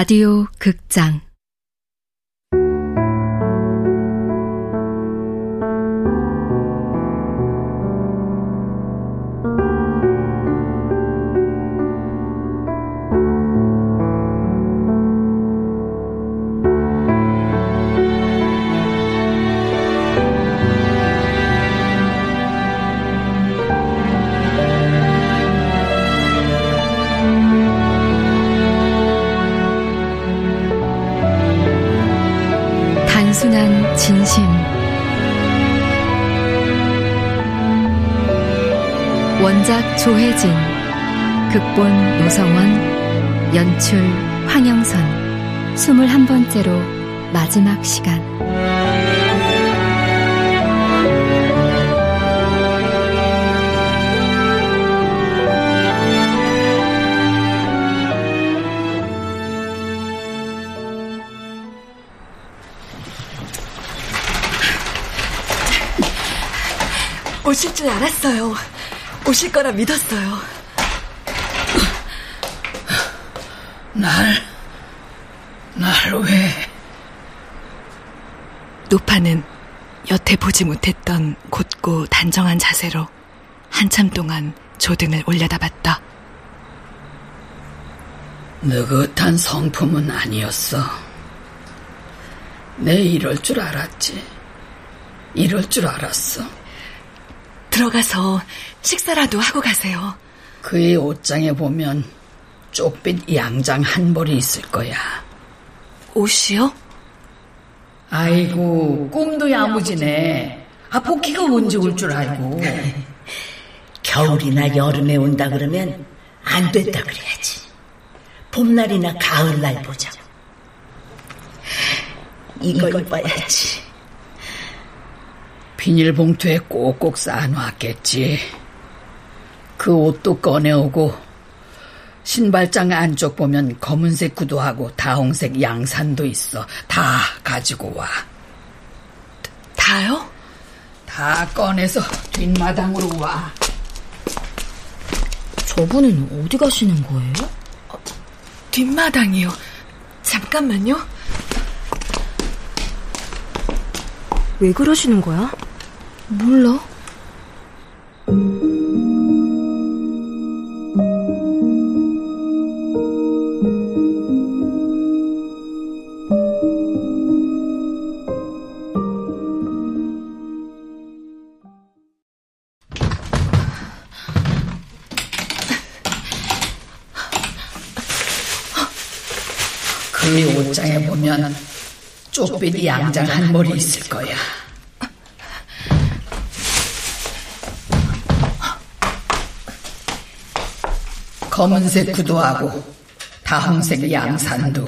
라디오 극장 진심. 원작 조혜진 극본 노성원 연출 황영선. 스물한 번째로 마지막 시간 오실 줄 알았어요. 오실 거라 믿었어요. 날, 날 왜? 노파는 여태 보지 못했던 곧고 단정한 자세로 한참 동안 조등을 올려다봤다. 느긋한 성품은 아니었어. 내 이럴 줄 알았지. 이럴 줄 알았어. 들어가서 식사라도 하고 가세요. 그의 옷장에 보면 쪽빛 양장 한 벌이 있을 거야. 옷이요? 아이고, 꿈도 야무지네. 아, 복희가 언제 올 줄 알고. 겨울이나 여름에 온다 그러면 안 됐다 그래야지. 봄날이나 가을날 보자. 이거 입어야지. 비닐봉투에 꼭꼭 쌓아놨겠지. 그 옷도 꺼내오고 신발장 안쪽 보면 검은색 구두하고 다홍색 양산도 있어. 다 가지고 와. 다요? 다 꺼내서 뒷마당으로 와. 저분은 어디 가시는 거예요? 뒷마당이요. 잠깐만요. 왜 그러시는 거야? 몰라. 그 옷장에 보면 쪽빛 양장 한 벌이 있을 거야. 검은색 구두하고 다홍색 양산도.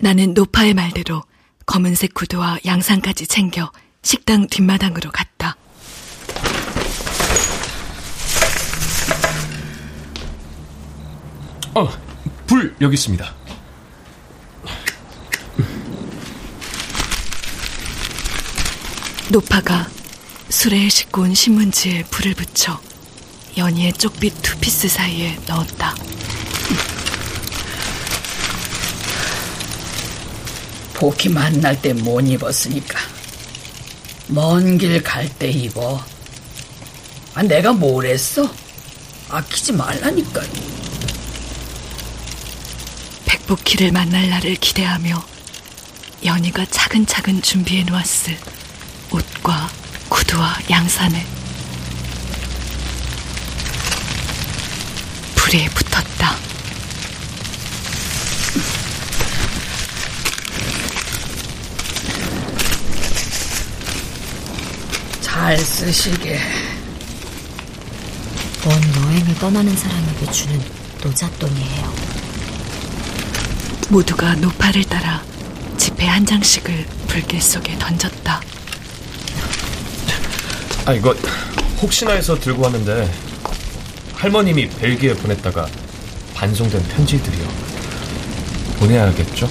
나는 노파의 말대로 검은색 구두와 양산까지 챙겨 식당 뒷마당으로 갔다. 어, 불 여기 있습니다. 노파가 술에 싣고 온 신문지에 불을 붙여 연희의 쪽빛 투피스 사이에 넣었다. 복희 만날 때 못 입었으니까 먼 길 갈 때 입어. 아, 내가 뭘 했어? 아끼지 말라니까. 백복희를 만날 날을 기대하며 연희가 차근차근 준비해 놓았을 옷과 구두와 양산을 불에 붙었다. 잘 쓰시게. 먼 여행을 떠나는 사람에게 주는 노잣돈이에요. 모두가 노파를 따라 지폐 한 장씩을 불길 속에 던졌다. 아, 이거 혹시나 해서 들고 왔는데 할머님이 벨기에 보냈다가 반송된 편지들이요. 보내야겠죠?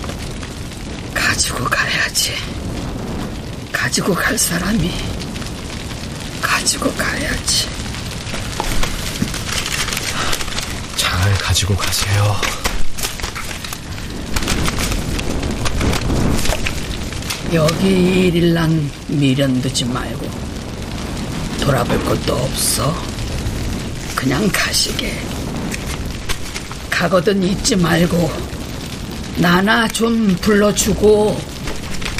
가지고 가야지. 가지고 갈 사람이 가지고 가야지. 잘 가지고 가세요. 여기 일일랑 미련두지 말고 돌아볼 것도 없어. 그냥 가시게. 가거든 잊지 말고 나나 좀 불러주고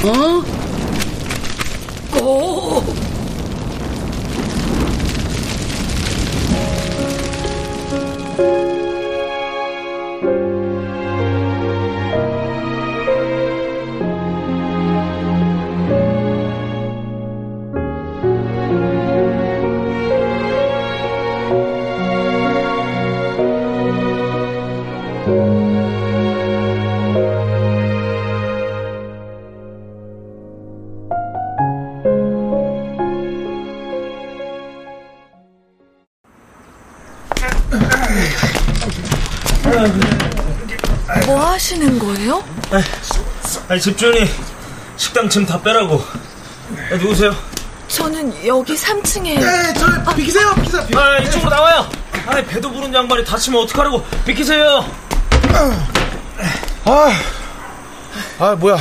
어? 꼭 아니, 집주인이 식당 짐 다 빼라고. 아, 누구세요? 저는 여기 3층에 네, 저 비키세요, 비키세요. 아, 이쪽으로 나와요. 아, 배도 부른 양반이 다치면 어떡하라고. 비키세요. 아, 아 뭐야?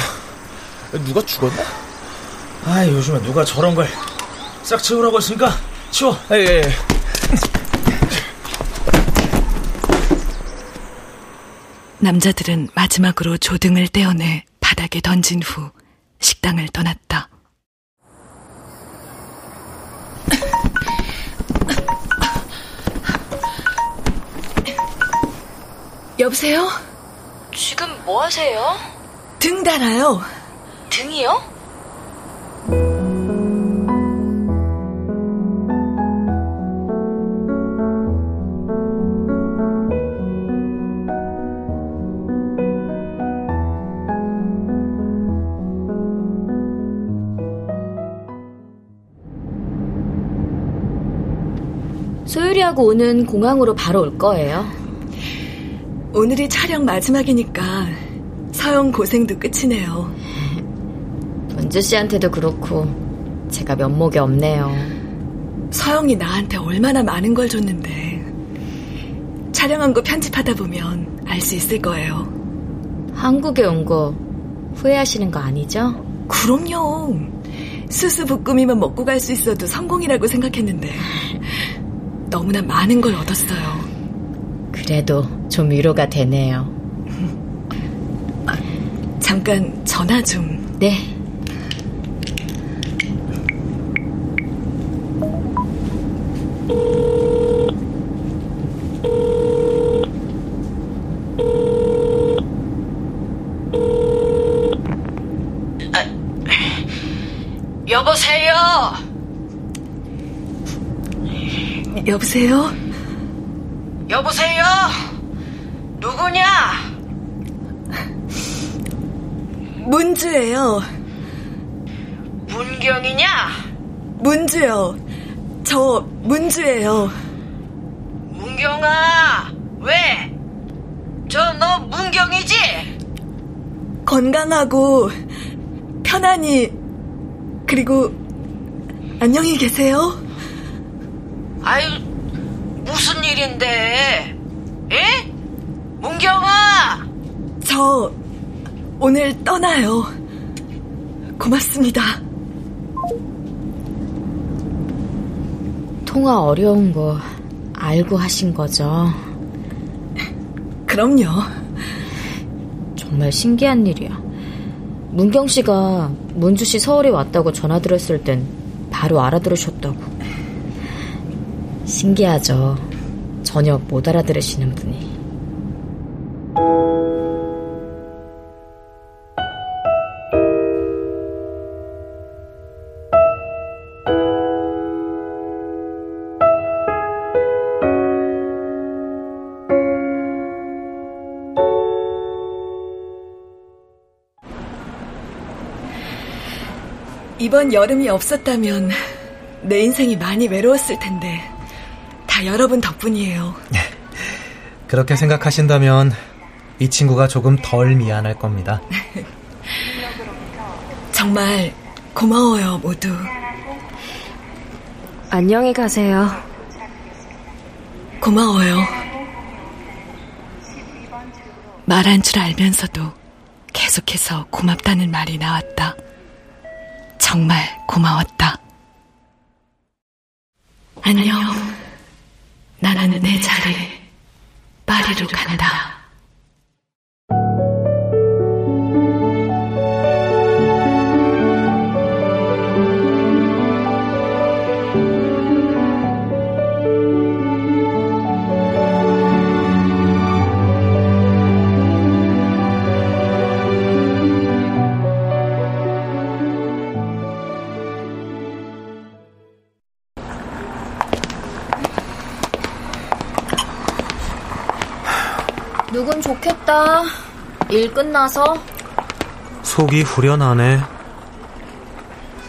누가 죽었나? 아, 요즘에 누가 저런 걸 싹 치우라고 했으니까 치워. 예, 예. 예. 남자들은 마지막으로 조등을 떼어내 바닥에 던진 후 식당을 떠났다. 여보세요? 지금 뭐 하세요? 등 달아요. 등이요? 소율이하고 오는 공항으로 바로 올 거예요. 오늘이 촬영 마지막이니까 서영 고생도 끝이네요. 은주 씨한테도 그렇고 제가 면목이 없네요. 서영이 나한테 얼마나 많은 걸 줬는데 촬영한 거 편집하다 보면 알 수 있을 거예요. 한국에 온 거 후회하시는 거 아니죠? 그럼요. 수수부꾸미만 먹고 갈 수 있어도 성공이라고 생각했는데 너무나 많은 걸 얻었어요. 그래도 좀 위로가 되네요. 잠깐 전화 좀. 네. 여보세요? 여보세요? 여보세요? 누구냐? 문주예요. 문경이냐? 문주요. 저 문주예요. 문경아, 왜? 저 너 문경이지? 건강하고 편안히 그리고 안녕히 계세요. 아유, 무슨 일인데? 에? 문경아! 저 오늘 떠나요. 고맙습니다. 통화 어려운 거 알고 하신 거죠? 그럼요. 정말 신기한 일이야. 문경 씨가 문주 씨 서울에 왔다고 전화 드렸을 땐 바로 알아들으셨다고. 신기하죠. 전혀 못 알아들으시는 분이. 이번 여름이 없었다면 내 인생이 많이 외로웠을 텐데 다 여러분 덕분이에요. 그렇게 생각하신다면 이 친구가 조금 덜 미안할 겁니다. 정말 고마워요, 모두. 안녕히 가세요. 고마워요. 말한 줄 알면서도 계속해서 고맙다는 말이 나왔다. 정말 고마웠다. 안녕. 나는 내 자리, 파리로 간다. 좋겠다. 일 끝나서. 속이 후련하네.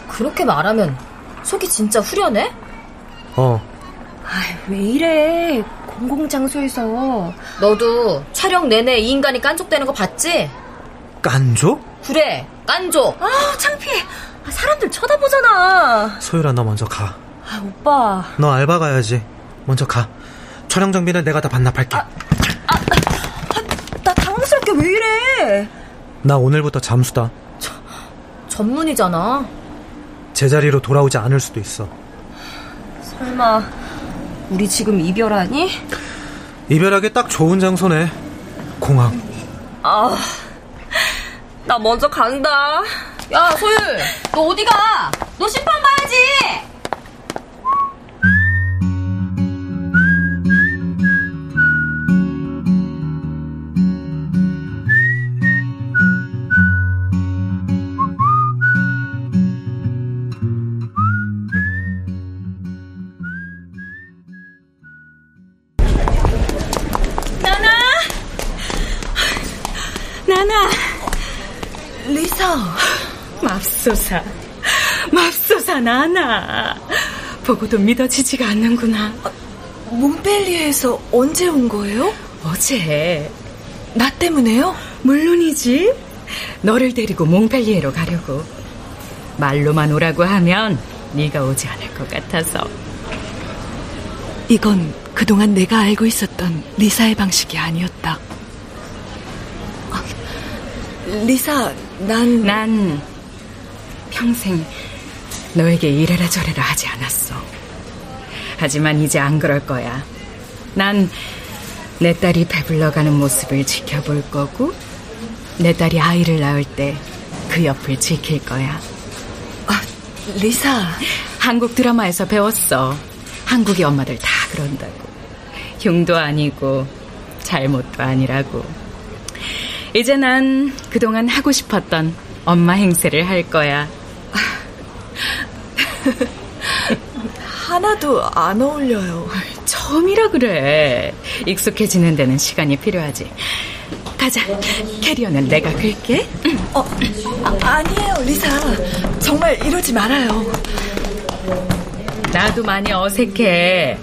그렇게 말하면 속이 진짜 후련해? 어. 왜 이래? 공공장소에서. 너도 촬영 내내 이 인간이 깐족대는 거 봤지? 깐족? 그래, 깐족. 아, 창피해. 아, 사람들 쳐다보잖아. 소율아, 너 먼저 가. 아, 오빠. 너 알바 가야지. 먼저 가. 촬영 장비는 내가 다 반납할게. 아, 나 당황스럽게 나 오늘부터 잠수다. 전문이잖아. 제자리로 돌아오지 않을 수도 있어. 설마 우리 지금 이별하니? 이별하기 딱 좋은 장소네. 공항. 아, 나 먼저 간다. 야, 소율, 너 어디 가? 너 심판 봐야지. 맙소사. 맙소사, 나나. 보고도 믿어지지가 않는구나. 몽펠리에서 언제 온 거예요? 어제. 나 때문에요? 물론이지. 너를 데리고 몽펠리에로 가려고. 말로만 오라고 하면 네가 오지 않을 것 같아서. 이건 그동안 내가 알고 있었던 리사의 방식이 아니었다. 아, 리사, 난... 난 평생 너에게 이래라 저래라 하지 않았어. 하지만 이제 안 그럴 거야. 난 내 딸이 배불러가는 모습을 지켜볼 거고, 내 딸이 아이를 낳을 때 그 옆을 지킬 거야. 아, 리사. 한국 드라마에서 배웠어. 한국의 엄마들 다 그런다고. 흉도 아니고, 잘못도 아니라고. 이제 난 그동안 하고 싶었던 엄마 행세를 할 거야. 하나도 안 어울려요. 처음이라 그래. 익숙해지는 데는 시간이 필요하지. 가자. 캐리어는 내가 끌게. 어, 아, 니에요 리사. 정말 이러지 말아요. 나도 많이 어색해.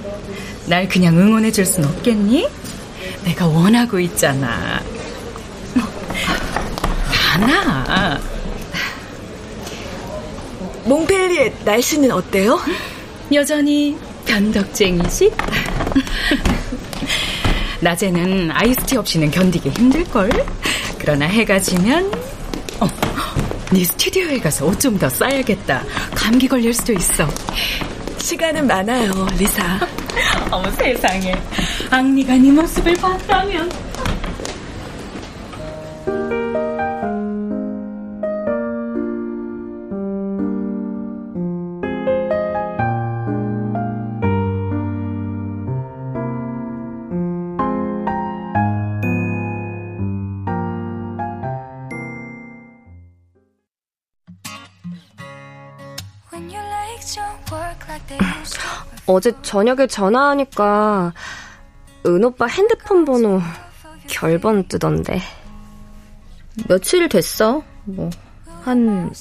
날 그냥 응원해 줄 순 없겠니? 내가 원하고 있잖아. 하나. 몽펠리의 날씨는 어때요? 여전히 변덕쟁이지? 낮에는 아이스티 없이는 견디기 힘들걸? 그러나 해가 지면 어, 네 스튜디오에 가서 옷 좀 더 싸야겠다. 감기 걸릴 수도 있어. 시간은 많아요, 리사. 어머 세상에. 앙리가 네 모습을 봤다면. 어제 저녁에 전화하니까 은 오빠 핸드폰 번호 결번 뜨던데. 며칠 됐어? 뭐, 한,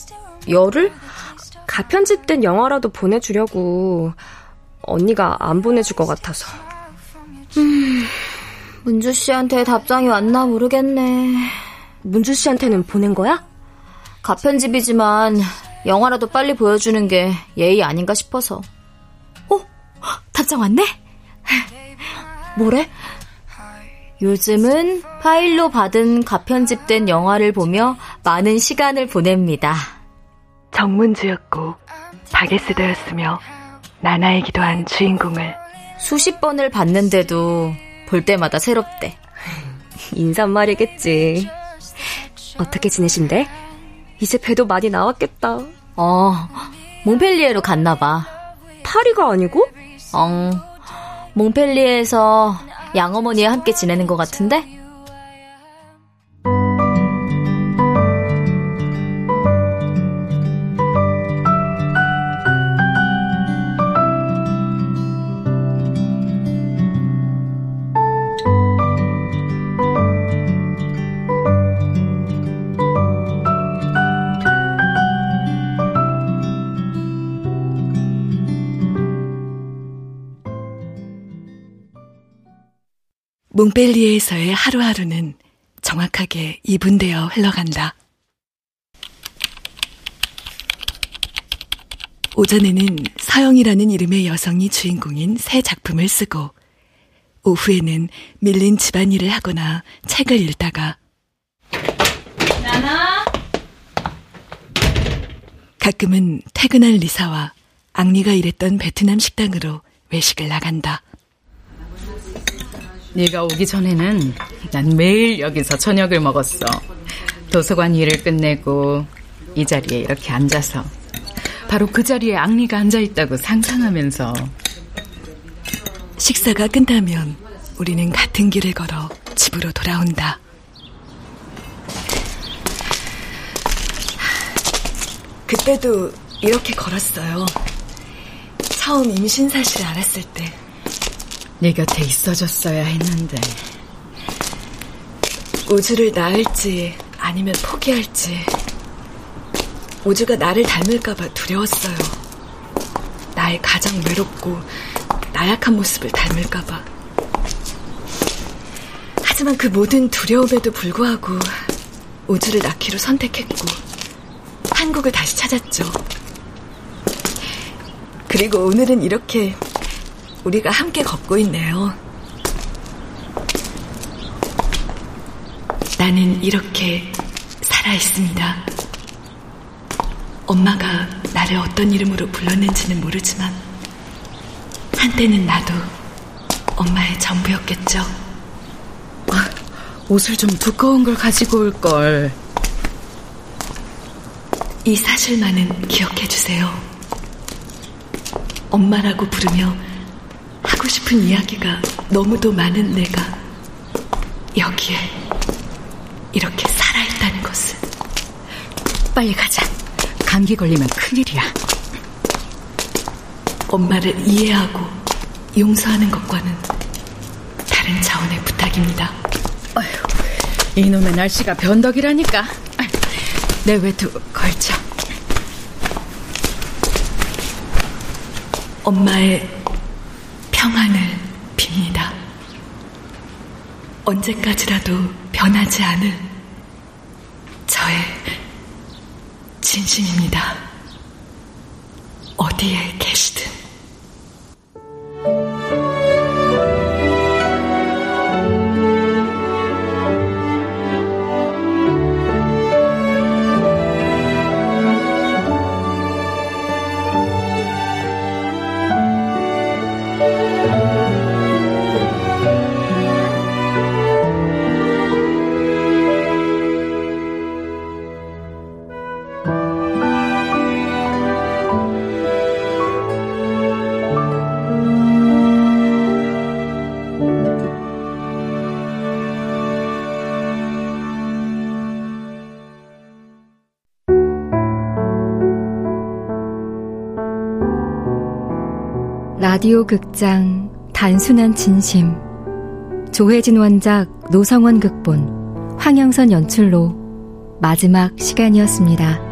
열흘? 가편집된 영화라도 보내주려고 언니가 안 보내줄 것 같아서. 음, 문주 씨한테 답장이 왔나 모르겠네. 문주 씨한테는 보낸 거야? 가편집이지만 영화라도 빨리 보여주는 게 예의 아닌가 싶어서. 어? 답장 왔네? 뭐래? 요즘은 파일로 받은 가편집된 영화를 보며 많은 시간을 보냅니다. 정문주였고 바게스더였으며 나나이기도 한 주인공을 수십 번을 봤는데도 볼 때마다 새롭대. 인사말이겠지. 어떻게 지내신대? 이제 배도 많이 나왔겠다. 어, 몽펠리에로 갔나 봐. 파리가 아니고? 어, 몽펠리에에서 양어머니와 함께 지내는 것 같은데? 몽펠리에에서의 하루하루는 정확하게 2분되어 흘러간다. 오전에는 서영이라는 이름의 여성이 주인공인 새 작품을 쓰고 오후에는 밀린 집안일을 하거나 책을 읽다가 나나 가끔은 퇴근한 리사와 앙리가 일했던 베트남 식당으로 외식을 나간다. 네가 오기 전에는 난 매일 여기서 저녁을 먹었어. 도서관 일을 끝내고 이 자리에 이렇게 앉아서 바로 그 자리에 앙리가 앉아 있다고 상상하면서 식사가 끝나면 우리는 같은 길을 걸어 집으로 돌아온다. 그때도 이렇게 걸었어요. 처음 임신 사실을 알았을 때. 네 곁에 있어줬어야 했는데. 우주를 낳을지 아니면 포기할지. 우주가 나를 닮을까봐 두려웠어요. 나의 가장 외롭고 나약한 모습을 닮을까봐. 하지만 그 모든 두려움에도 불구하고 우주를 낳기로 선택했고 한국을 다시 찾았죠. 그리고 오늘은 이렇게 우리가 함께 걷고 있네요. 나는 이렇게 살아있습니다. 엄마가 나를 어떤 이름으로 불렀는지는 모르지만 한때는 나도 엄마의 전부였겠죠. 아, 옷을 좀 두꺼운 걸 가지고 올 걸. 이 사실만은 기억해 주세요. 엄마라고 부르며 하고 싶은 이야기가 너무도 많은 내가 여기에 이렇게 살아있다는 것을. 빨리 가자. 감기 걸리면 큰일이야. 엄마를 이해하고 용서하는 것과는 다른 차원의 부탁입니다. 어휴, 이놈의 날씨가 변덕이라니까. 내 외투 걸쳐. 엄마의 평안을 빕니다. 언제까지라도 변하지 않을 저의 진심입니다. 어디에 계시든. 라디오 극장 단순한 진심 조혜진 원작 노성원 극본 황영선 연출로 마지막 시간이었습니다.